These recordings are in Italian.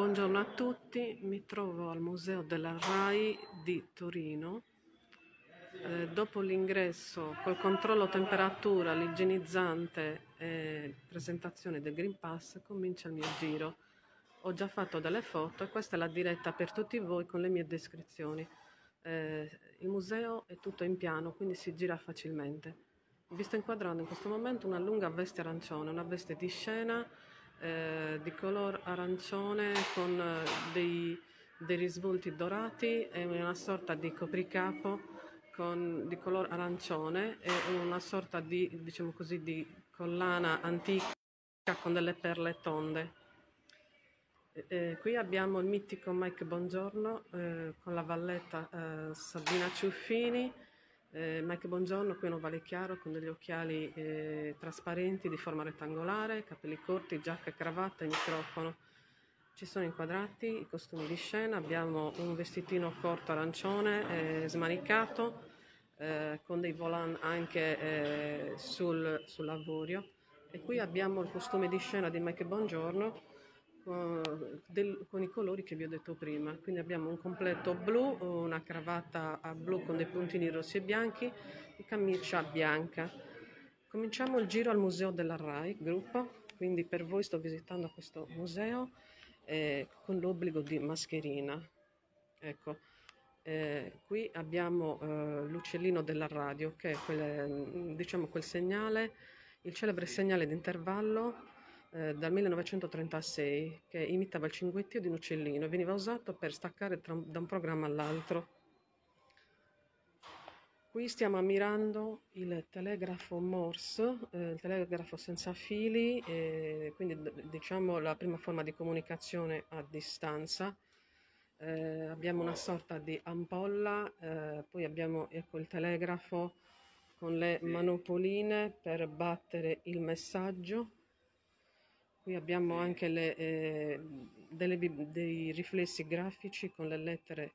Buongiorno a tutti, mi trovo al Museo della RAI di Torino. Eh, dopo l'ingresso col controllo temperatura, l'igienizzante e presentazione del Green Pass comincia il mio giro. Ho già fatto delle foto e questa è la diretta per tutti voi con le mie descrizioni. Eh, il museo è tutto in piano, quindi si gira facilmente. Vi sto inquadrando in questo momento una lunga veste arancione, una veste di scena eh, di color arancione con eh, dei, dei, risvolti dorati e una sorta di copricapo con, di color arancione e una sorta di, diciamo così, di collana antica con delle perle tonde. Eh, qui abbiamo il mitico Mike Bongiorno eh, con la valletta eh, Sabina Ciuffini eh, Mike Buongiorno qui a Novale Chiaro con degli occhiali eh, trasparenti di forma rettangolare, capelli corti, giacca e cravatta e microfono. Ci sono inquadrati i costumi di scena, abbiamo un vestitino corto arancione eh, smanicato eh, con dei volant anche eh, sul, sull'avorio e qui abbiamo il costume di scena di Mike Buongiorno del, con i colori che vi ho detto prima. Quindi abbiamo un completo blu, una cravatta a blu con dei puntini rossi e bianchi e camicia bianca. Cominciamo il giro al museo della RAI, gruppo, quindi per voi sto visitando questo museo eh, con l'obbligo di mascherina. Ecco, eh, qui abbiamo eh, l'uccellino della radio, che è quel, diciamo, quel segnale, il celebre segnale di intervallo eh, dal 1936 che imitava il cinguettio di un uccellino e veniva usato per staccare tra, da un programma all'altro. Qui stiamo ammirando il telegrafo Morse, eh, il telegrafo senza fili, eh, quindi diciamo la prima forma di comunicazione a distanza. Eh, abbiamo una sorta di ampolla, eh, poi abbiamo ecco, il telegrafo con le manopoline per battere il messaggio Qui abbiamo anche le, eh, delle, dei riflessi grafici con le lettere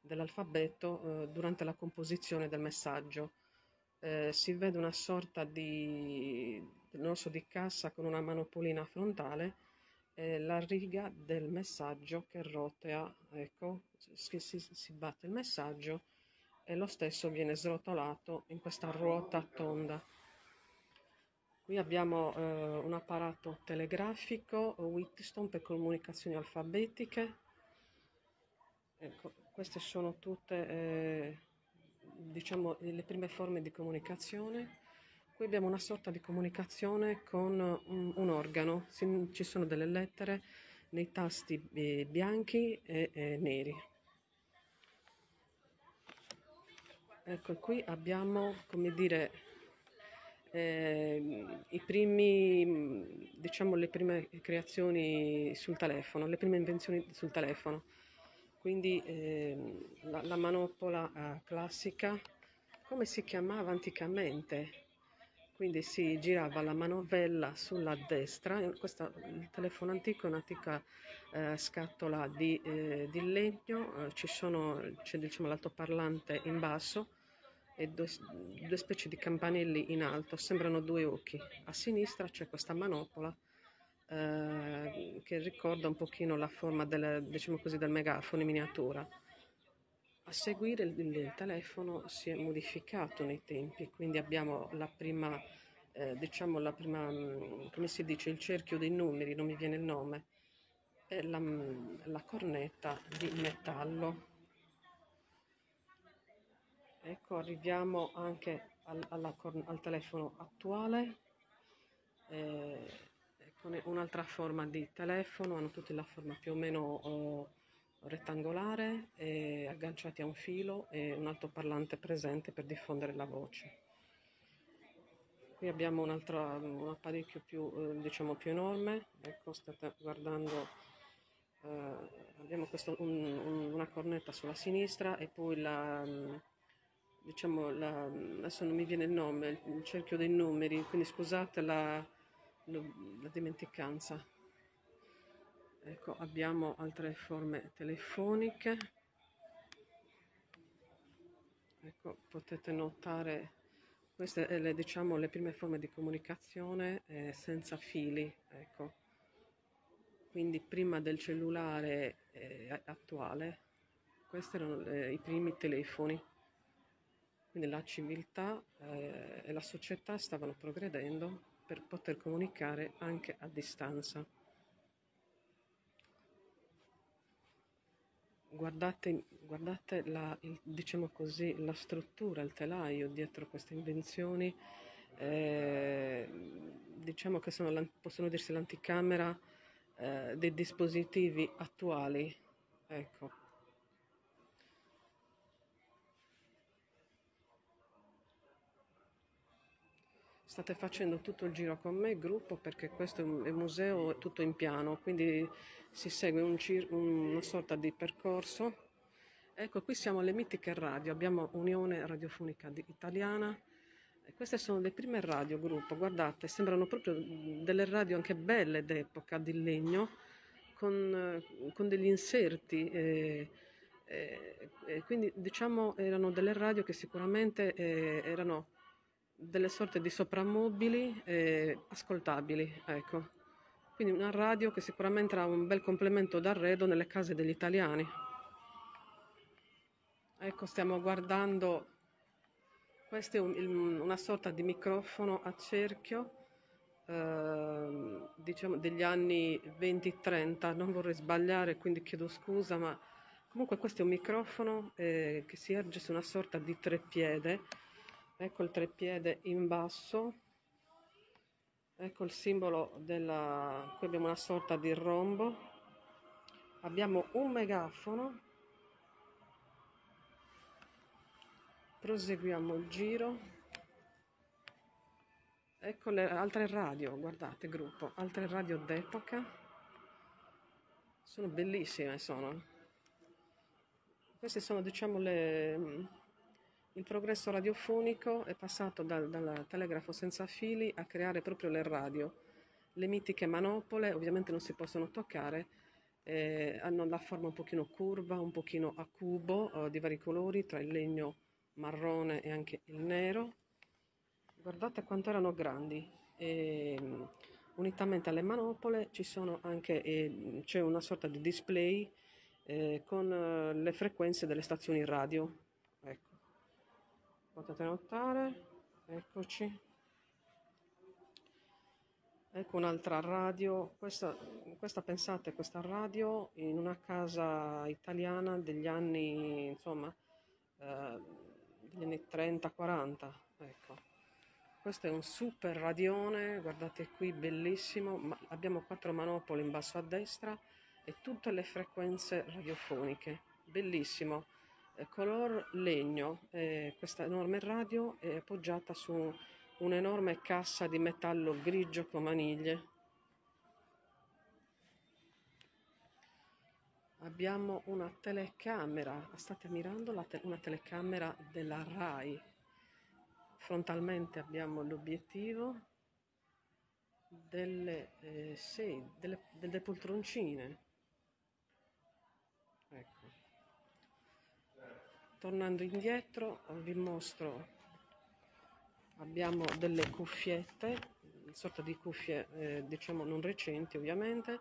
dell'alfabeto eh, durante la composizione del messaggio. Eh, si vede una sorta di, so, di cassa con una manopolina frontale e la riga del messaggio che rotea, ecco, si, si, si batte il messaggio e lo stesso viene srotolato in questa ruota tonda. Qui abbiamo eh, un apparato telegrafico Whitstone per comunicazioni alfabetiche. Ecco, queste sono tutte eh, diciamo, le prime forme di comunicazione. Qui abbiamo una sorta di comunicazione con un, un organo, si, ci sono delle lettere nei tasti bianchi e, e neri. Ecco, qui abbiamo, come dire, eh, primi, diciamo, le prime creazioni sul telefono, le prime invenzioni sul telefono. Quindi eh, la, la, manopola eh, classica, come si chiamava anticamente? Quindi si girava la manovella sulla destra, questo, il telefono antico è un'antica eh, scatola di, eh, di legno, eh, c'è diciamo, l'altoparlante in basso, e due, due specie di campanelli in alto, sembrano due occhi. A sinistra c'è questa manopola eh, che ricorda un pochino la forma del, diciamo così, del megafono in miniatura. A seguire il, il, telefono si è modificato nei tempi, quindi abbiamo la prima, eh, diciamo la prima, mm, come si dice, il cerchio dei numeri, non mi viene il nome, e la, la cornetta di metallo ecco arriviamo anche al, alla, al telefono attuale. Eh, con un'altra forma di telefono hanno tutti la forma più o meno oh, rettangolare eh, agganciati a un filo e un altoparlante presente per diffondere la voce. Qui abbiamo un altro un apparecchio più eh, diciamo più enorme. Ecco state guardando eh, abbiamo questo, un, un, una cornetta sulla sinistra e poi la diciamo, la, adesso non mi viene il nome, il, cerchio dei numeri, quindi scusate la, la dimenticanza. Ecco, abbiamo altre forme telefoniche. Ecco, potete notare, queste sono le, diciamo, le prime forme di comunicazione eh, senza fili. Ecco. quindi prima del cellulare eh, attuale, questi erano eh, i primi telefoni. Quindi la civiltà eh, e la società stavano progredendo per poter comunicare anche a distanza. Guardate, guardate la, il, diciamo così, la struttura, il telaio dietro queste invenzioni. Eh, diciamo che sono, possono dirsi l'anticamera eh, dei dispositivi attuali. Ecco. State facendo tutto il giro con me, gruppo, perché questo è un museo tutto in piano, quindi si segue un una sorta di percorso. Ecco, qui siamo alle mitiche radio, abbiamo Unione Radiofonica Italiana, queste sono le prime radio gruppo, guardate, sembrano proprio delle radio anche belle d'epoca, di legno, con, con degli inserti. Eh, eh, quindi diciamo erano delle radio che sicuramente eh, erano delle sorte di soprammobili eh, ascoltabili, ecco. Quindi una radio che sicuramente era un bel complemento d'arredo nelle case degli italiani. Ecco, stiamo guardando questo è un, una sorta di microfono a cerchio, eh, diciamo degli anni 20-30, non vorrei sbagliare, quindi chiedo scusa, ma comunque questo è un microfono eh, che si erge su una sorta di treppiede. Ecco il treppiede in basso, ecco il simbolo della... qui abbiamo una sorta di rombo, abbiamo un megafono. Proseguiamo il giro. Ecco le altre radio guardate gruppo. Altre radio d'epoca. Sono bellissime sono. Queste sono diciamo le il progresso radiofonico è passato dal, dal telegrafo senza fili a creare proprio le radio. Le mitiche manopole ovviamente non si possono toccare eh, hanno la forma un pochino curva un pochino a cubo eh, di vari colori tra il legno marrone e anche il nero. Guardate quanto erano grandi. E, unitamente alle manopole anche eh, c'è una sorta di display eh, con eh, le frequenze delle stazioni radio potete notare eccoci ecco un'altra radio questa, questa pensate questa radio in una casa italiana degli anni insomma eh, degli anni 30-40, ecco. Questo è un super radione, guardate qui, bellissimo, ma abbiamo quattro manopole in basso a destra e tutte le frequenze radiofoniche, bellissimo. Color legno, eh, questa enorme radio è appoggiata su un'enorme cassa di metallo grigio con maniglie, abbiamo una telecamera, state ammirando te una telecamera della RAI. Frontalmente abbiamo l'obiettivo delle, eh, sì, delle, delle poltroncine. Ecco. Tornando indietro vi mostro, abbiamo delle cuffiette, sorta di cuffie eh, diciamo non recenti ovviamente,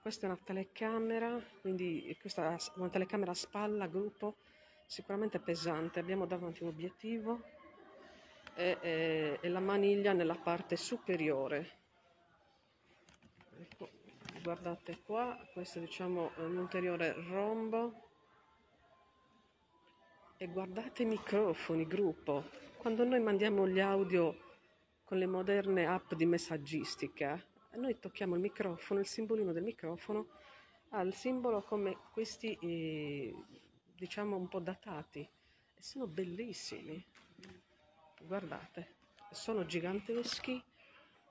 questa è una telecamera, quindi questa è una telecamera a spalla, gruppo, sicuramente pesante. Abbiamo davanti un obiettivo e, e, e la maniglia nella parte superiore. Ecco, guardate qua, questo diciamo è un ulteriore rombo. E guardate i microfoni, gruppo. Quando noi mandiamo gli audio con le moderne app di messaggistica, noi tocchiamo il microfono, il simbolino del microfono ha il simbolo come questi eh, diciamo un po' datati. E sono bellissimi. Guardate sono giganteschi.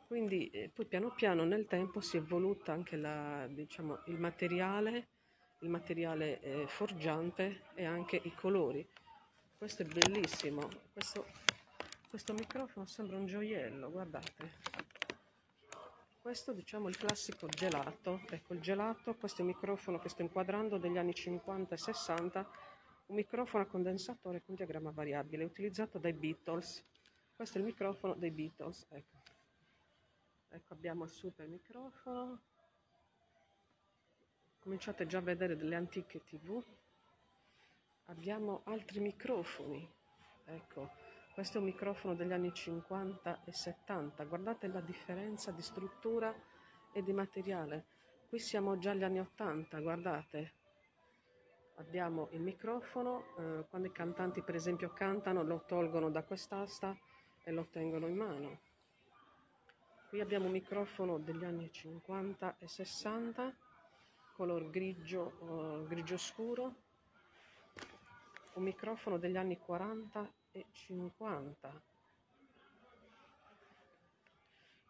Quindi eh, poi piano piano nel tempo si è evoluta anche la, diciamo, il materiale il materiale eh, forgiante e anche i colori. Questo è bellissimo. Questo, questo microfono sembra un gioiello guardate. Questo diciamo il classico gelato. Ecco il gelato questo è un microfono che sto inquadrando degli anni 50 e 60 un microfono a condensatore con diagramma variabile utilizzato dai Beatles. Questo è il microfono dei Beatles ecco, ecco abbiamo il super microfono cominciate già a vedere delle antiche tv abbiamo altri microfoni. Ecco questo è un microfono degli anni 50 e 70 guardate la differenza di struttura e di materiale. Qui siamo già agli anni 80 guardate. Abbiamo il microfono eh, quando i cantanti per esempio cantano lo tolgono da quest'asta e lo tengono in mano. Qui abbiamo un microfono degli anni 50 e 60 color grigio, uh, grigio scuro, un microfono degli anni 40 e 50.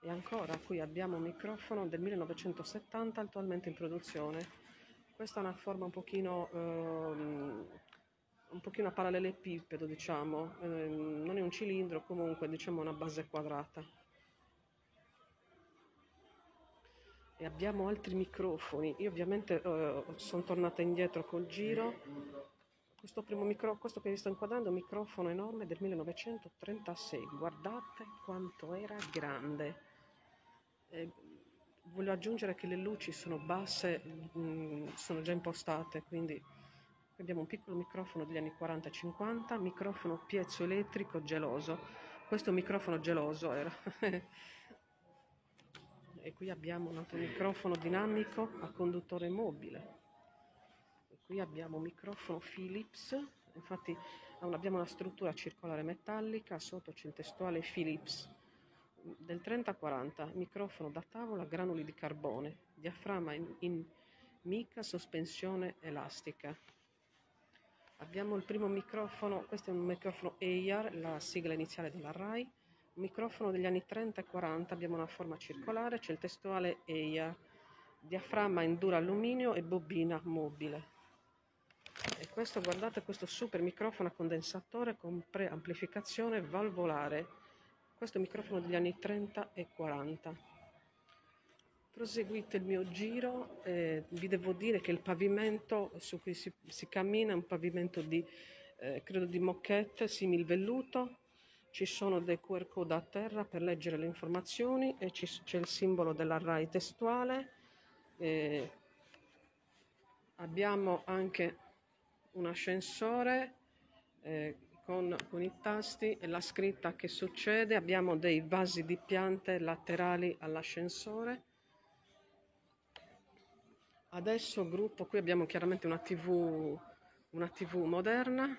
E ancora qui abbiamo un microfono del 1970 attualmente in produzione. Questa è una forma un pochino, uh, un pochino a parallelepipedo, diciamo, uh, non è un cilindro, comunque diciamo una base quadrata. E abbiamo altri microfoni. Io ovviamente eh, sono tornata indietro col giro. Questo primo microfono, questo che vi sto inquadrando è un microfono enorme del 1936. Guardate quanto era grande. Eh, voglio aggiungere che le luci sono basse, mh, mm, sono già impostate, quindi abbiamo un piccolo microfono degli anni 40-50, microfono piezoelettrico geloso. Questo microfono geloso era e qui abbiamo un altro microfono dinamico a conduttore mobile. E qui abbiamo un microfono Philips, infatti abbiamo una struttura circolare metallica, sotto c'è il testuale Philips del 3040, microfono da tavola, granuli di carbone, diaframma in, in mica, sospensione elastica. Abbiamo il primo microfono, questo è un microfono EIAR, la sigla iniziale della RAI, microfono degli anni 30 e 40, abbiamo una forma circolare, c'è il testuale EIA, diaframma in duro alluminio e bobina mobile. E questo, guardate, questo super microfono a condensatore con preamplificazione valvolare. Questo è il microfono degli anni 30 e 40. Proseguite il mio giro, eh, vi devo dire che il pavimento su cui si, si cammina è un pavimento di, eh, credo di moquette, simil velluto, ci sono dei QR code a terra per leggere le informazioni e c'è il simbolo della RAI testuale. Eh, abbiamo anche un ascensore eh, con, con, i tasti e la scritta che succede. Abbiamo dei vasi di piante laterali all'ascensore. Adesso gruppo, qui abbiamo chiaramente una TV, una TV moderna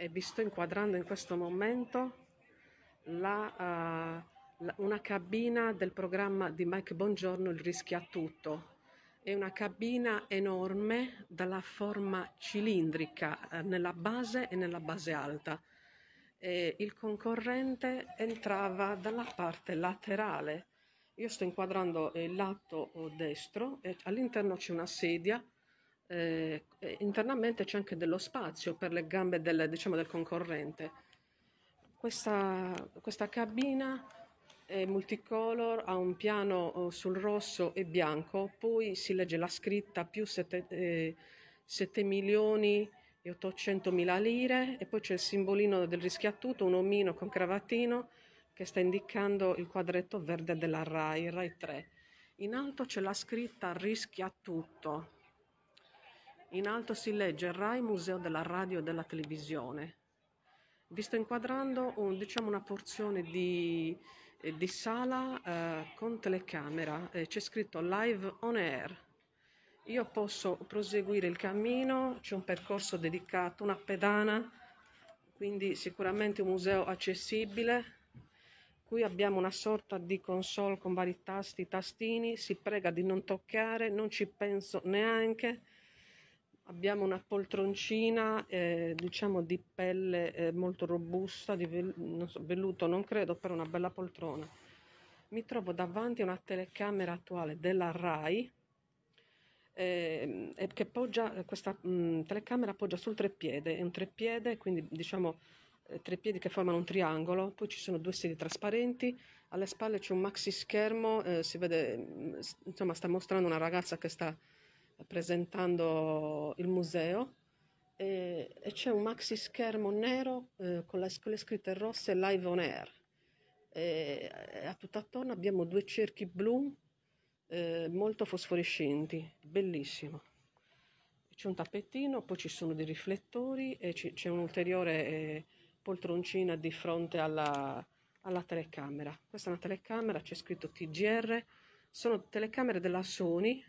e vi sto inquadrando in questo momento la, uh, la, una cabina del programma di Mike Bongiorno Il rischia tutto. È una cabina enorme dalla forma cilindrica eh, nella base e nella base alta. E il concorrente entrava dalla parte laterale. Io sto inquadrando il lato destro e all'interno c'è una sedia eh, internamente c'è anche dello spazio per le gambe del, diciamo, del concorrente. Questa, questa, cabina è multicolor, ha un piano oh, sul rosso e bianco, poi si legge la scritta più 7, eh, 7 milioni e 800 mila lire e poi c'è il simbolino del rischiattuto, un omino con cravattino che sta indicando il quadretto verde della RAI, RAI 3. In alto c'è la scritta rischia tutto in alto si legge RAI Museo della Radio e della Televisione. Vi sto inquadrando un, diciamo, una porzione di, eh, di sala eh, con telecamera, eh, c'è scritto live on air. Io posso proseguire il cammino, c'è un percorso dedicato, una pedana, quindi sicuramente un museo accessibile. Qui abbiamo una sorta di console con vari tasti, tastini, si prega di non toccare, non ci penso neanche Abbiamo una poltroncina, eh, diciamo di pelle eh, molto robusta, di vel- non so, velluto non credo, però una bella poltrona. Mi trovo davanti a una telecamera attuale della RAI eh, che poggia, questa mh, mm, telecamera poggia sul treppiede, è un treppiede, quindi diciamo eh, tre piedi che formano un triangolo, poi ci sono due sedie trasparenti, alle spalle c'è un maxi schermo, eh, si vede, mm, insomma sta mostrando una ragazza che sta presentando il museo e, e c'è un maxi schermo nero eh, con, le, con, le, scritte rosse live on air. E, a tutto attorno abbiamo due cerchi blu eh, molto fosforescenti, bellissimo. C'è un tappetino, poi ci sono dei riflettori e c'è un'ulteriore eh, poltroncina di fronte alla, alla telecamera. Questa è una telecamera, c'è scritto TGR, sono telecamere della Sony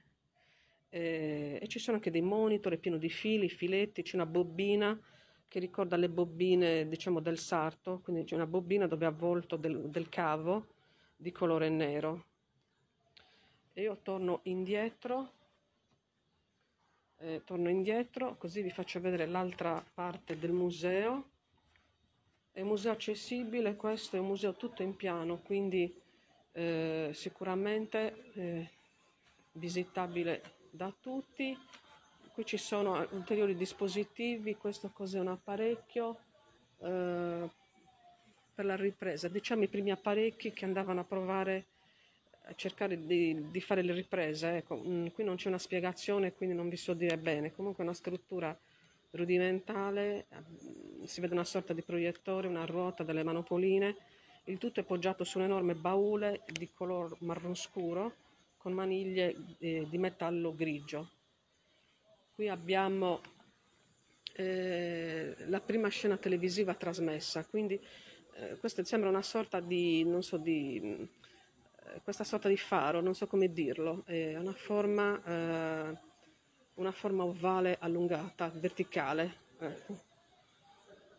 eh, e ci sono anche dei monitor, è pieno di fili, filetti, c'è una bobina che ricorda le bobine diciamo del sarto, quindi c'è una bobina dove è avvolto del, del cavo di colore nero. E io torno indietro, eh, torno indietro così vi faccio vedere l'altra parte del museo. È un museo accessibile, questo è un museo tutto in piano, quindi eh, sicuramente eh, visitabile da tutti. Qui ci sono ulteriori dispositivi, questo cos'è un apparecchio eh, per la ripresa, diciamo i primi apparecchi che andavano a provare a cercare di, di fare le riprese. Ecco, mm, qui non c'è una spiegazione, quindi non vi so dire bene. Comunque è una struttura rudimentale, mm, si vede una sorta di proiettore, una ruota, delle manopoline. Il tutto è poggiato su un enorme baule di color marron scuro con maniglie eh, di metallo grigio. Qui abbiamo eh, la prima scena televisiva trasmessa, quindi eh, questo sembra una sorta di, non so, di, eh, questa sorta di faro, non so come dirlo, è una forma, eh, una forma ovale allungata, verticale. Ecco.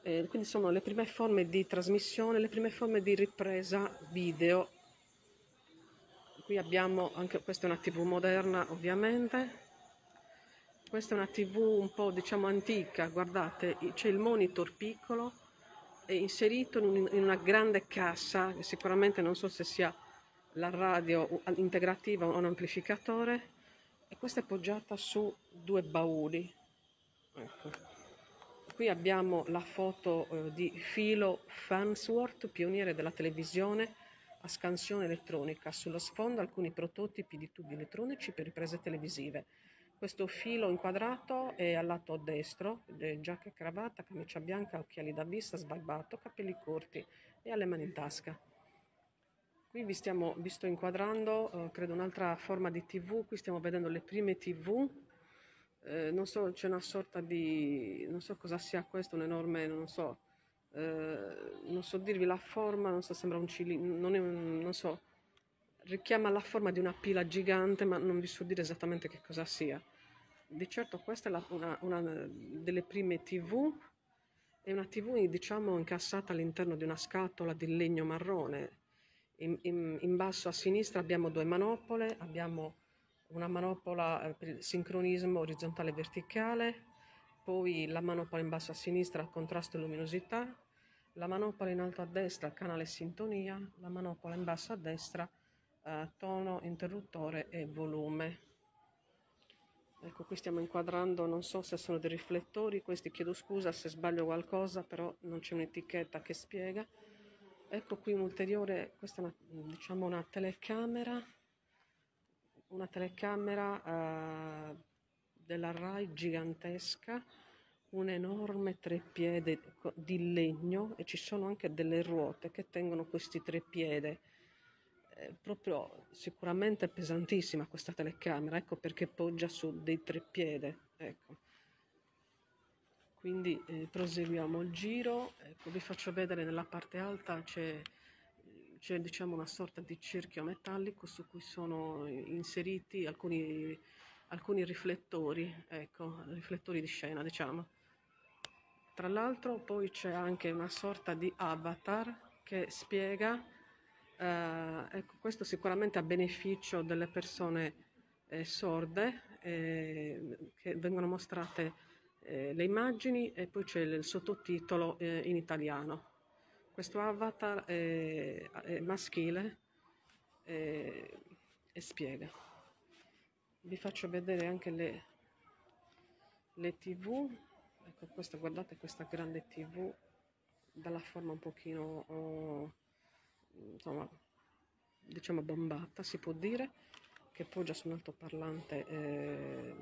quindi sono le prime forme di trasmissione, le prime forme di ripresa video qui abbiamo anche questa è una tv moderna ovviamente. Questa è una tv un po' diciamo antica. Guardate c'è il monitor piccolo è inserito in, una grande cassa sicuramente non so se sia la radio integrativa o un amplificatore. E questa è poggiata su due bauli. Ecco. qui abbiamo la foto eh, di Philo Farnsworth pioniere della televisione a scansione elettronica, sullo sfondo alcuni prototipi di tubi elettronici per riprese televisive. Questo filo inquadrato è al lato destro, giacca e cravatta, camicia bianca, occhiali da vista, sbarbato, capelli corti e alle mani in tasca. Qui vi, stiamo, vi sto inquadrando, eh, credo, un'altra forma di tv, qui stiamo vedendo le prime tv, eh, non so, c'è una sorta di, non so cosa sia questo, un enorme, non so, eh, non so dirvi la forma, non so, sembra un cilindro, non, non so, richiama la forma di una pila gigante, ma non vi so dire esattamente che cosa sia. Di certo questa è la, una, una, delle prime tv, è una tv diciamo incassata all'interno di una scatola di legno marrone. In, in, in basso a sinistra abbiamo due manopole, abbiamo una manopola eh, per il sincronismo orizzontale e verticale, poi la manopola in basso a sinistra contrasto e luminosità, la manopola in alto a destra canale sintonia, la manopola in basso a destra eh, tono, interruttore e volume. Ecco, qui stiamo inquadrando, non so se sono dei riflettori, questi chiedo scusa se sbaglio qualcosa, però non c'è un'etichetta che spiega. Ecco qui un'ulteriore, questa è una, diciamo una telecamera, una telecamera eh, della RAI gigantesca, un enorme treppiede di legno e ci sono anche delle ruote che tengono questi treppiede. È proprio sicuramente pesantissima questa telecamera, ecco perché poggia su dei treppiede. Ecco. Quindi eh, proseguiamo il giro, ecco, vi faccio vedere nella parte alta c'è c'è diciamo una sorta di cerchio metallico su cui sono inseriti alcuni alcuni riflettori, ecco, riflettori di scena, diciamo. Tra l'altro poi c'è anche una sorta di avatar che spiega, eh, ecco, questo sicuramente a beneficio delle persone eh, sorde, eh, che vengono mostrate eh, le immagini e poi c'è il sottotitolo eh, in italiano. Questo avatar è, è maschile e spiega vi faccio vedere anche le, le tv ecco questa guardate questa grande tv dalla forma un pochino oh, insomma diciamo bombata si può dire che poggia su un altoparlante eh,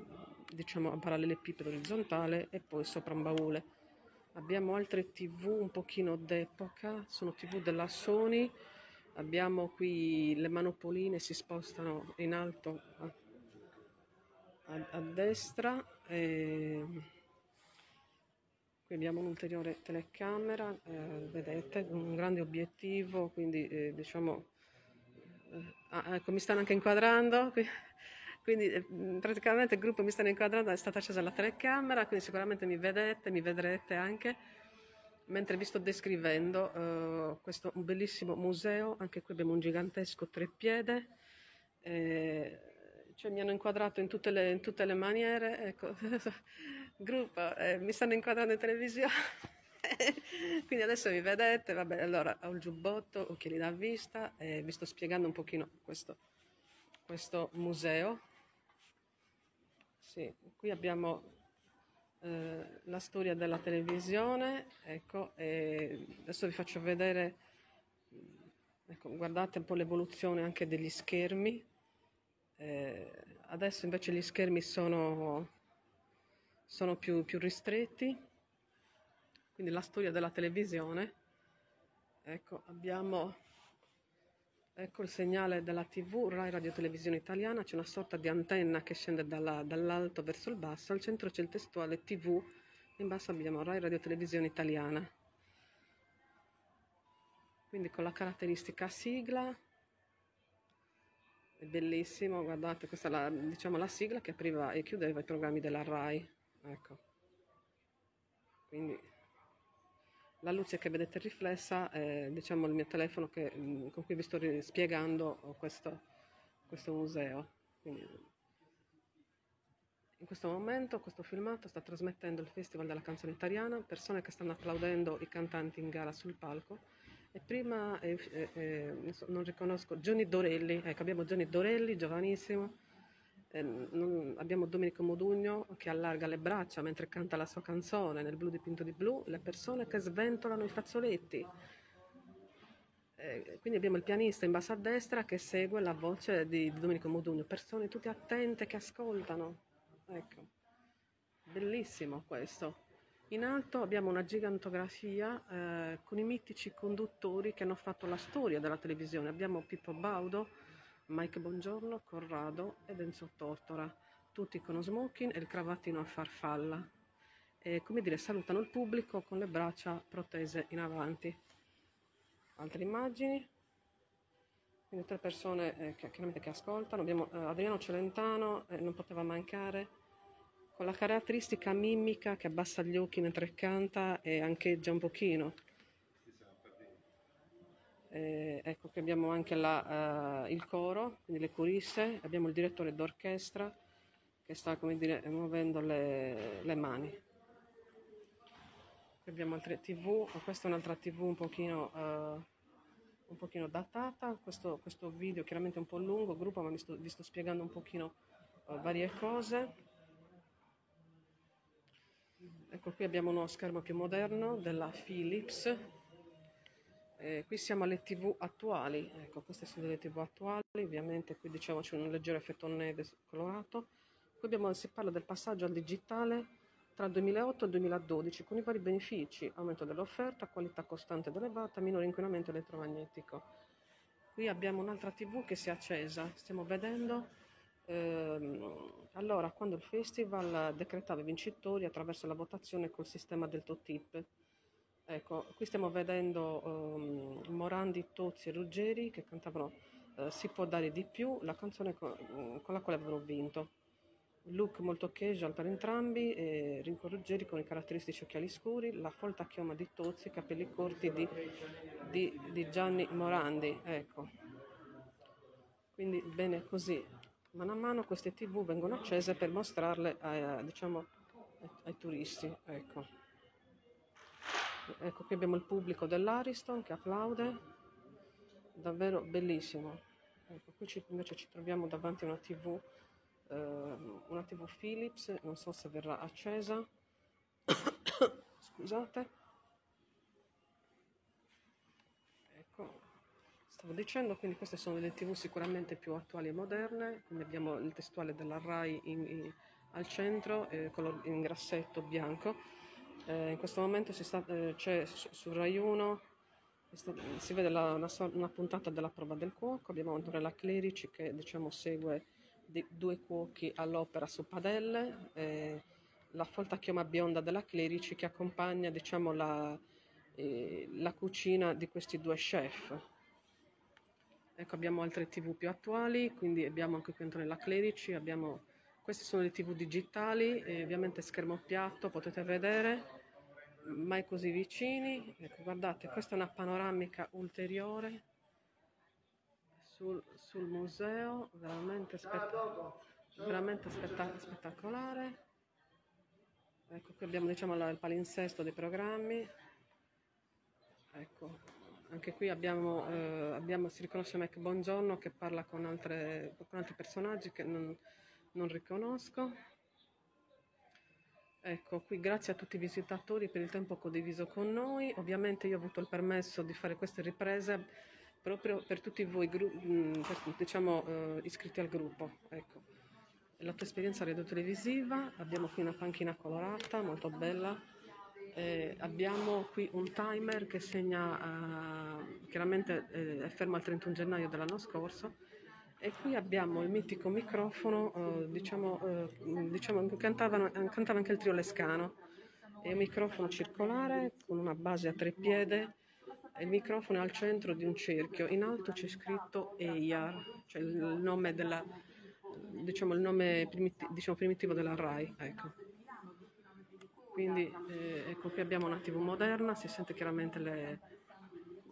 diciamo a parallelepipedo orizzontale e poi sopra un baule. Abbiamo altre tv un pochino d'epoca sono tv della Sony. Abbiamo qui le manopoline si spostano in alto a, a, destra e qui abbiamo un'ulteriore telecamera eh, vedete un grande obiettivo quindi eh, diciamo eh, ah, ecco mi stanno anche inquadrando quindi eh, praticamente il gruppo mi stanno inquadrando è stata accesa la telecamera quindi sicuramente mi vedete mi vedrete anche. Mentre vi sto descrivendo uh, questo bellissimo museo, anche qui abbiamo un gigantesco treppiede, eh, cioè mi hanno inquadrato in tutte le, in tutte le maniere, ecco, gruppo, eh, mi stanno inquadrando in televisione, quindi adesso mi vedete, vabbè, allora ho il giubbotto, occhiali da vista e vi sto spiegando un pochino questo, questo museo. Sì, qui abbiamo eh, la storia della televisione, ecco, adesso vi faccio vedere, ecco, guardate un po' l'evoluzione anche degli schermi, eh, adesso invece gli schermi sono, sono più, più ristretti, quindi la storia della televisione, ecco, abbiamo Ecco il segnale della TV, Rai Radio Televisione Italiana, c'è una sorta di antenna che scende dalla, dall'alto verso il basso, al centro c'è il testuale TV, in basso abbiamo Rai Radio Televisione Italiana. Quindi con la caratteristica sigla, è bellissimo, guardate, questa è la, diciamo, la sigla che apriva e chiudeva i programmi della Rai. Ecco. Quindi la luce che vedete riflessa è diciamo, il mio telefono che, con cui vi sto spiegando questo, questo museo. Quindi, in questo momento questo filmato sta trasmettendo il Festival della canzone italiana, persone che stanno applaudendo i cantanti in gara sul palco e prima eh, eh, non riconosco Johnny Dorelli, ecco abbiamo Johnny Dorelli, giovanissimo, eh, non, abbiamo Domenico Modugno che allarga le braccia mentre canta la sua canzone nel blu dipinto di blu, le persone che sventolano i fazzoletti. Eh, quindi abbiamo il pianista in basso a destra che segue la voce di Domenico Modugno, persone tutte attente che ascoltano. Ecco, bellissimo questo. In alto abbiamo una gigantografia eh, con i mitici conduttori che hanno fatto la storia della televisione. Abbiamo Pippo Baudo, Mike Bongiorno, Corrado ed Enzo Tortora, tutti con lo smoking e il cravattino a farfalla. E come dire, salutano il pubblico con le braccia protese in avanti. Altre immagini. Quindi tre persone eh, che, che ascoltano. Abbiamo eh, Adriano Celentano, eh, non poteva mancare, con la caratteristica mimica che abbassa gli occhi mentre canta e ancheggia un pochino. Eh, ecco che abbiamo anche la, uh, il coro, quindi le coriste, abbiamo il direttore d'orchestra che sta come dire, muovendo le, le mani. Qui abbiamo altre tv, questa è un'altra tv un pochino, uh, un pochino datata, questo, questo, video chiaramente un po' lungo, gruppo, ma vi sto, vi sto spiegando un pochino uh, varie cose. Ecco qui abbiamo uno schermo più moderno della Philips, eh, qui siamo alle tv attuali, ecco queste sono delle tv attuali, ovviamente qui diciamo c'è un leggero effetto neve colorato. Qui abbiamo, si parla del passaggio al digitale tra il 2008 e il 2012 con i vari benefici, aumento dell'offerta, qualità costante ed elevata, minore inquinamento elettromagnetico. Qui abbiamo un'altra tv che si è accesa, stiamo vedendo ehm, allora quando il festival decretava i vincitori attraverso la votazione col sistema del TOTIP Ecco, qui stiamo vedendo um, Morandi, Tozzi e Ruggeri che cantavano uh, Si può dare di più, la canzone con, con la quale avevano vinto. Look molto casual per entrambi, e Rinco Ruggeri con i caratteristici occhiali scuri, la folta chioma di Tozzi, capelli corti di, di, di Gianni Morandi. Ecco. Quindi bene così. Mano a mano queste tv vengono accese per mostrarle ai, diciamo, ai, turisti. Ecco. Ecco qui abbiamo il pubblico dell'Ariston che applaude, davvero bellissimo. Ecco, qui ci, invece ci troviamo davanti a una TV, eh, una TV Philips, non so se verrà accesa. Scusate. Ecco, stavo dicendo, quindi queste sono delle TV sicuramente più attuali e moderne, quindi abbiamo il testuale della RAI in, in, al centro, eh, in grassetto bianco eh, in questo momento sta, eh, c'è su, su, Rai 1 Questo, si vede la, una, una, puntata della prova del cuoco, abbiamo Antonella Clerici che diciamo, segue di, due cuochi all'opera su padelle, eh, la folta chioma bionda della Clerici che accompagna diciamo, la, eh, la cucina di questi due chef. Ecco, abbiamo altre tv più attuali, quindi abbiamo anche qui Antonella Clerici, abbiamo, queste sono le tv digitali, eh, ovviamente schermo piatto, potete vedere, mai così vicini. Ecco, guardate, questa è una panoramica ulteriore sul, sul museo, veramente, spetta veramente spetta spettacolare. Ecco, qui abbiamo diciamo, il palinsesto dei programmi. Ecco, anche qui abbiamo, eh, abbiamo, si riconosce Mac Bongiorno che parla con, altre, con altri personaggi che non, non riconosco. Ecco, qui grazie a tutti i visitatori per il tempo condiviso con noi. Ovviamente io ho avuto il permesso di fare queste riprese proprio per tutti voi mm, diciamo, eh, iscritti al gruppo. Ecco. La tua esperienza radio-televisiva, abbiamo qui una panchina colorata molto bella eh, abbiamo qui un timer che segna, eh, chiaramente eh, è fermo al 31 gennaio dell'anno scorso, e qui abbiamo il mitico microfono, eh, diciamo, eh, diciamo cantava, cantava anche il trio Lescano, è un microfono circolare con una base a tre piede, il microfono è al centro di un cerchio, in alto c'è scritto EIAR, cioè il nome, della, diciamo, il nome primiti, diciamo, primitivo della RAI. Ecco. Quindi eh, ecco qui abbiamo una TV moderna, si sente chiaramente le,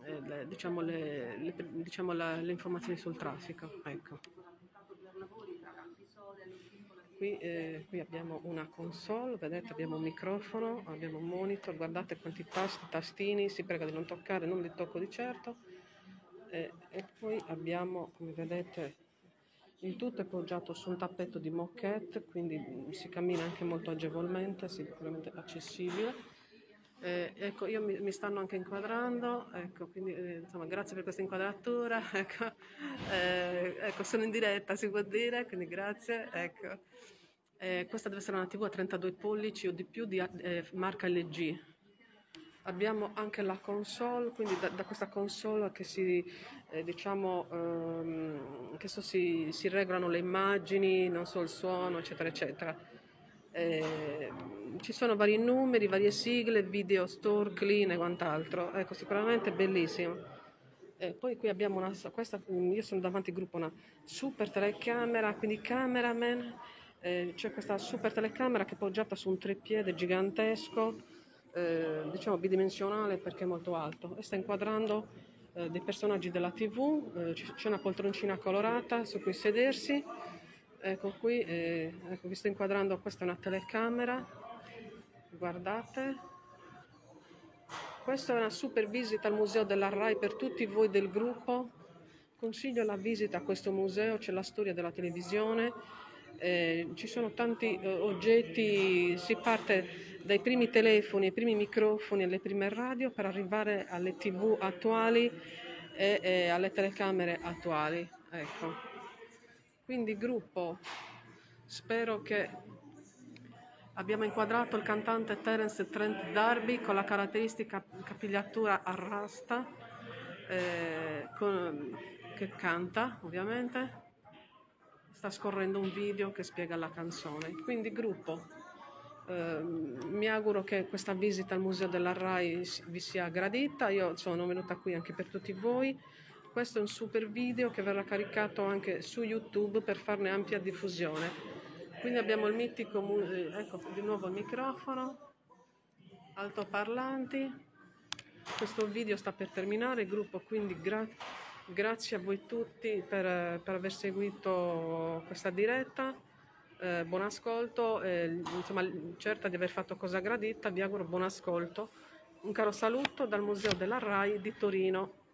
eh, le, diciamo le, le, diciamo le informazioni sul traffico. Ecco. Qui, eh, qui, abbiamo una console, vedete abbiamo un microfono, abbiamo un monitor, guardate quanti tasti, tastini, si prega di non toccare, non li tocco di certo. Eh, e poi abbiamo, come vedete, il tutto è poggiato su un tappeto di moquette, quindi si cammina anche molto agevolmente, sicuramente accessibile. Eh, ecco, io mi, mi, stanno anche inquadrando, ecco, quindi eh, insomma, grazie per questa inquadratura. Ecco, eh, ecco, sono in diretta, si può dire, quindi grazie. Ecco. Eh, questa deve essere una TV a 32 pollici o di più di eh, marca LG Abbiamo anche la console, quindi da, da questa console che si, eh, diciamo, ehm, che so, si, si, regolano le immagini, non so il suono, eccetera, eccetera. Eh, ci sono vari numeri, varie sigle, video store, clean e quant'altro. Ecco, sicuramente bellissimo. Eh, poi qui abbiamo una, questa, io sono davanti al gruppo, una super telecamera, quindi cameraman, eh, c'è questa super telecamera che è poggiata su un treppiede gigantesco, eh, diciamo bidimensionale perché è molto alto. E sta inquadrando eh, dei personaggi della tv, eh, c'è una poltroncina colorata su cui sedersi, ecco qui, eh, ecco, vi sto inquadrando, questa è una telecamera, guardate, questa è una super visita al museo della RAI per tutti voi del gruppo, consiglio la visita a questo museo, c'è la storia della televisione, eh, ci sono tanti eh, oggetti, si parte dai primi telefoni, ai primi microfoni, alle prime radio per arrivare alle tv attuali e, e alle telecamere attuali. Ecco. Quindi gruppo, spero che abbiamo inquadrato il cantante Terence Trent Darby con la caratteristica capigliatura a rasta eh, che canta ovviamente sta scorrendo un video che spiega la canzone quindi gruppo eh, mi auguro che questa visita al Museo della RAI vi sia gradita, io sono venuta qui anche per tutti voi. Questo è un super video che verrà caricato anche su YouTube per farne ampia diffusione. Quindi abbiamo il mitico, eh, ecco di nuovo il microfono, altoparlanti. Questo video sta per terminare, gruppo quindi gra grazie a voi tutti per, per aver seguito questa diretta eh, buon ascolto, eh, insomma, certa di aver fatto cosa gradita, vi auguro buon ascolto. Un caro saluto dal Museo della RAI di Torino.